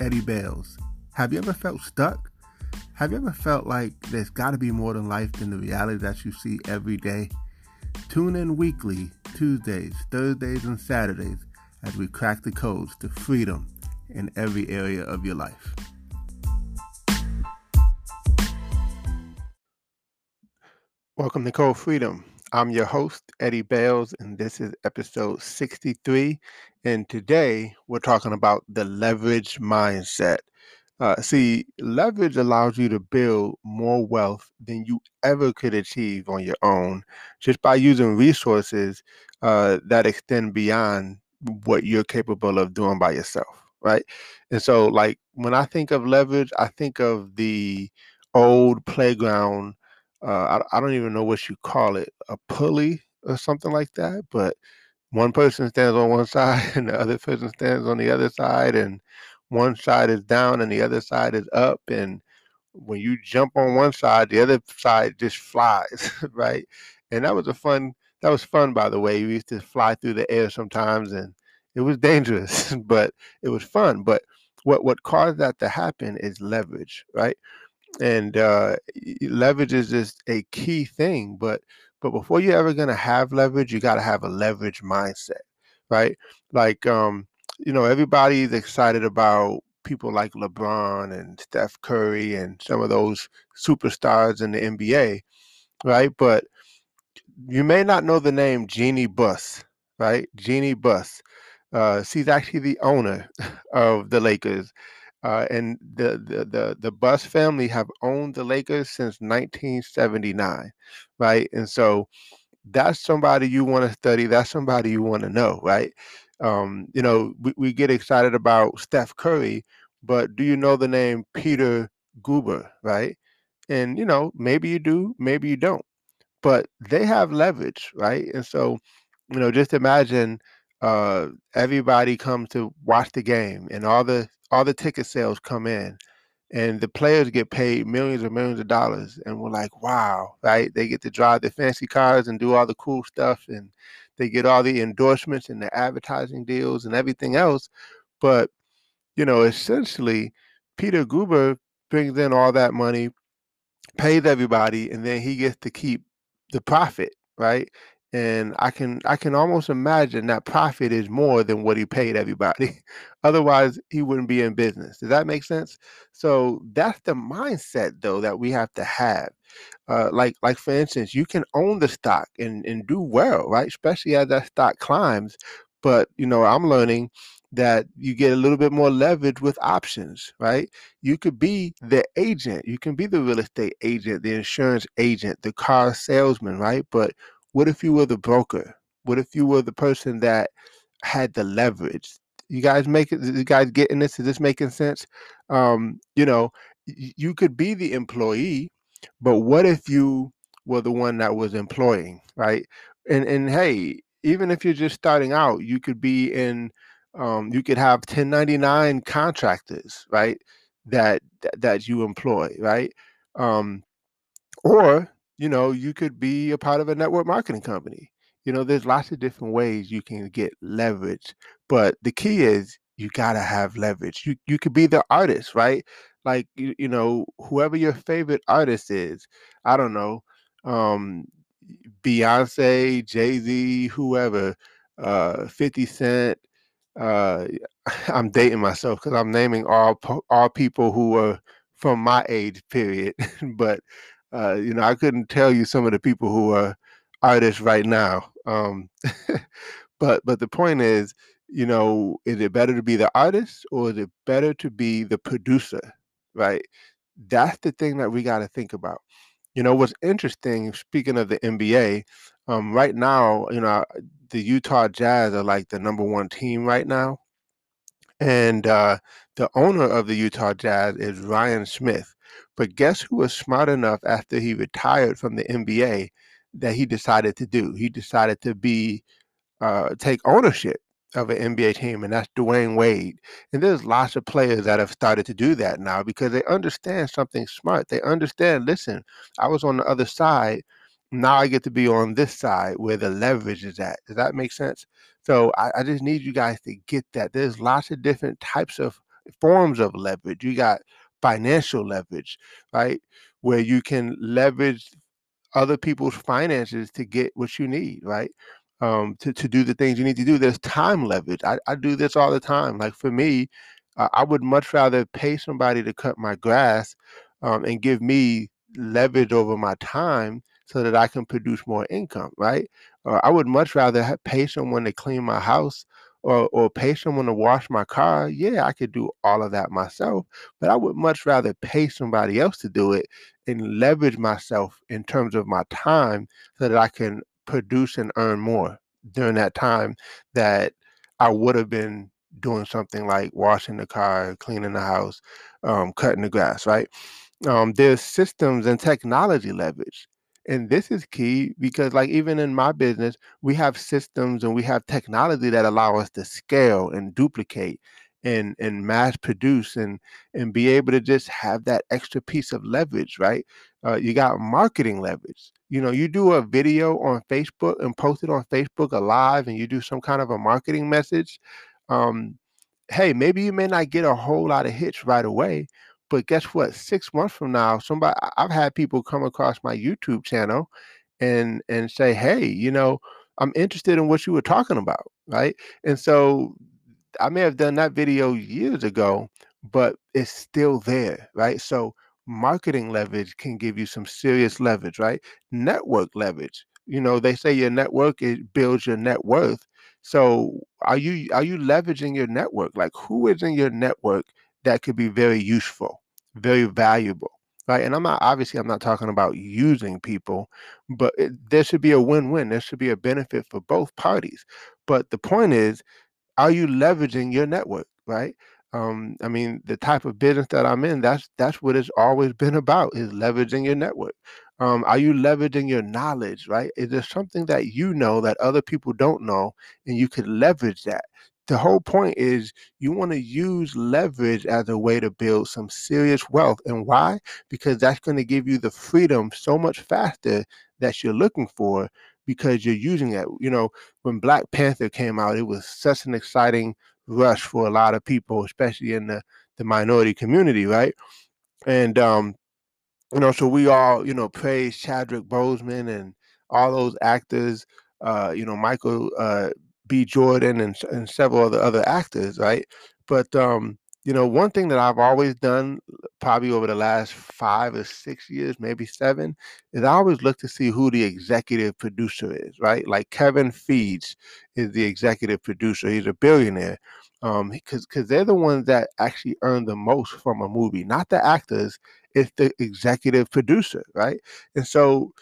Eddie Bails. Have you ever felt stuck? Have you ever felt like there's got to be more than life than the reality that you see every day? Tune in weekly, Tuesdays, Thursdays, and Saturdays as we crack the codes to freedom in every area of your life. Welcome to Code Freedom. I'm your host, Eddie Bails, and this is episode 63. And today we're talking about the leverage mindset. Uh, see, leverage allows you to build more wealth than you ever could achieve on your own just by using resources uh, that extend beyond what you're capable of doing by yourself, right? And so, like, when I think of leverage, I think of the old playground uh, I, I don't even know what you call it, a pulley or something like that. But one person stands on one side and the other person stands on the other side, and one side is down and the other side is up. And when you jump on one side, the other side just flies, right? And that was a fun. That was fun, by the way. We used to fly through the air sometimes, and it was dangerous, but it was fun. But what what caused that to happen is leverage, right? And uh, leverage is just a key thing. But but before you're ever gonna have leverage, you got to have a leverage mindset, right? Like um, you know, everybody's excited about people like LeBron and Steph Curry and some of those superstars in the NBA, right? But you may not know the name Jeannie Buss, right? Jeannie Buss. Uh, she's actually the owner of the Lakers uh, and the, the the the Buss family have owned the Lakers since 1979, right? And so that's somebody you want to study. That's somebody you want to know, right? Um, you know, we, we get excited about Steph Curry, but do you know the name Peter Guber, right? And you know, maybe you do, maybe you don't, but they have leverage, right? And so, you know, just imagine uh, everybody comes to watch the game, and all the all the ticket sales come in and the players get paid millions and millions of dollars and we're like wow right? They get to drive the fancy cars and do all the cool stuff and they get all the endorsements and the advertising deals and everything else but you know essentially peter guber brings in all that money pays everybody and then he gets to keep the profit right and I can I can almost imagine that profit is more than what he paid everybody. Otherwise, he wouldn't be in business. Does that make sense? So that's the mindset though that we have to have. Uh, like like for instance, you can own the stock and and do well, right? Especially as that stock climbs. But you know, I'm learning that you get a little bit more leverage with options, right? You could be the agent, you can be the real estate agent, the insurance agent, the car salesman, right? But what if you were the broker? What if you were the person that had the leverage? You guys make it. You guys getting this? Is this making sense? Um, you know, you could be the employee, but what if you were the one that was employing, right? And and hey, even if you're just starting out, you could be in. Um, you could have 1099 contractors, right? That that you employ, right? Um, or you know, you could be a part of a network marketing company. You know, there's lots of different ways you can get leverage, but the key is you gotta have leverage. You you could be the artist, right? Like you, you know, whoever your favorite artist is, I don't know, um, Beyonce, Jay Z, whoever, uh, Fifty Cent. Uh, I'm dating myself because I'm naming all all people who are from my age period, but uh, you know, I couldn't tell you some of the people who are artists right now. Um, but but the point is, you know, is it better to be the artist or is it better to be the producer, right? That's the thing that we got to think about. You know, what's interesting, speaking of the NBA, um, right now, you know, the Utah Jazz are like the number one team right now. And uh, the owner of the Utah Jazz is Ryan Smith. But guess who was smart enough after he retired from the NBA that he decided to do? He decided to be uh, take ownership of an NBA team, and that's Dwyane Wade. And there's lots of players that have started to do that now because they understand something smart. They understand, listen, I was on the other side. Now I get to be on this side where the leverage is at. Does that make sense? So I, I just need you guys to get that. There's lots of different types of forms of leverage. You got financial leverage, right? Where you can leverage other people's finances to get what you need, right? Um, to, to do the things you need to do. There's time leverage. I, I do this all the time. Like for me, uh, I would much rather pay somebody to cut my grass um, and give me leverage over my time so that I can produce more income, right? Or I would much rather pay someone to clean my house or, or pay someone to wash my car. Yeah, I could do all of that myself, but I would much rather pay somebody else to do it and leverage myself in terms of my time so that I can produce and earn more during that time that I would have been doing something like washing the car, cleaning the house, um, cutting the grass, right? Um, there's systems and technology leverage. And this is key because, like, even in my business, we have systems and we have technology that allow us to scale and duplicate and and mass produce and and be able to just have that extra piece of leverage, right? Uh, you got marketing leverage. You know, you do a video on Facebook and post it on Facebook alive, and you do some kind of a marketing message. Um, hey, maybe you may not get a whole lot of hits right away, but guess what? Six months from now, somebody I've had people come across my YouTube channel and and say, hey, you know, I'm interested in what you were talking about, right? And so I may have done that video years ago, but it's still there, right? So marketing leverage can give you some serious leverage, right? Network leverage. You know, they say your network it builds your net worth. So are you are you leveraging your network? Like who is in your network that could be very useful, very valuable? Right. And I'm not obviously I'm not talking about using people, but it, there should be a win-win. There should be a benefit for both parties. But the point is are you leveraging your network, right? Um, I mean, the type of business that I'm in, that's that's what it's always been about is leveraging your network. Um, are you leveraging your knowledge, right? Is there something that you know that other people don't know and you could leverage that? The whole point is you want to use leverage as a way to build some serious wealth. And why? Because that's going to give you the freedom so much faster that you're looking for because you're using it. You know, when Black Panther came out, it was such an exciting rush for a lot of people, especially in the the minority community, right? And um, you know, so we all, you know, praise Chadwick Boseman and all those actors, uh, you know, Michael uh, B. Jordan and, and several other other actors, right? But um, you know, one thing that I've always done, probably over the last five or six years, maybe seven, is I always look to see who the executive producer is, right? Like Kevin Feige is the executive producer. He's a billionaire. Um, because because they're the ones that actually earn the most from a movie, not the actors. It's the executive producer, right? And so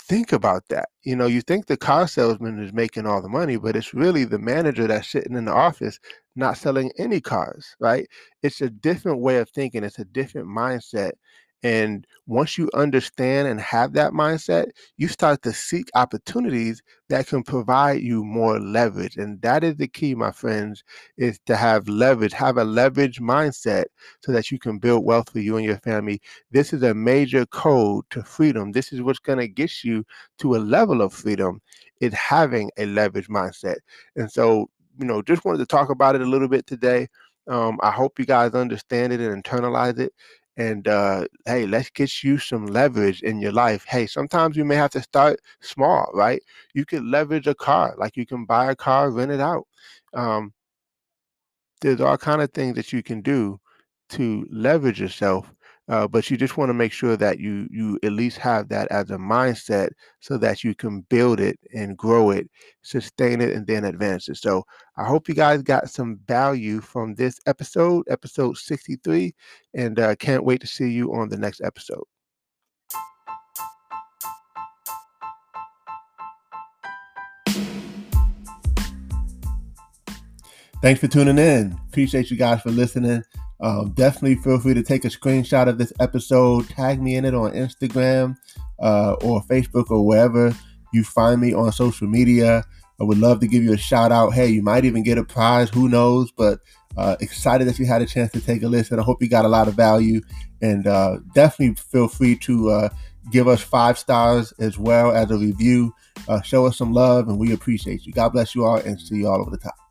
think about that. You know, you think the car salesman is making all the money, but it's really the manager that's sitting in the office not selling any cars, right? It's a different way of thinking, it's a different mindset. And once you understand and have that mindset, you start to seek opportunities that can provide you more leverage. And that is the key, my friends, is to have leverage, have a leverage mindset so that you can build wealth for you and your family. This is a major code to freedom. This is what's going to get you to a level of freedom is having a leverage mindset. And so, you know, just wanted to talk about it a little bit today. Um, I hope you guys understand it and internalize it and uh, hey, let's get you some leverage in your life. Hey, sometimes you may have to start small, right? You could leverage a car, like you can buy a car, rent it out. Um, there's all kind of things that you can do to leverage yourself uh, but you just want to make sure that you you at least have that as a mindset so that you can build it and grow it sustain it and then advance it so i hope you guys got some value from this episode episode 63 and uh, can't wait to see you on the next episode Thanks for tuning in. Appreciate you guys for listening. Um, definitely feel free to take a screenshot of this episode, tag me in it on Instagram uh, or Facebook or wherever you find me on social media. I would love to give you a shout out. Hey, you might even get a prize. Who knows? But uh, excited that you had a chance to take a listen. I hope you got a lot of value. And uh, definitely feel free to uh, give us five stars as well as a review. Uh, show us some love, and we appreciate you. God bless you all, and see you all over the top.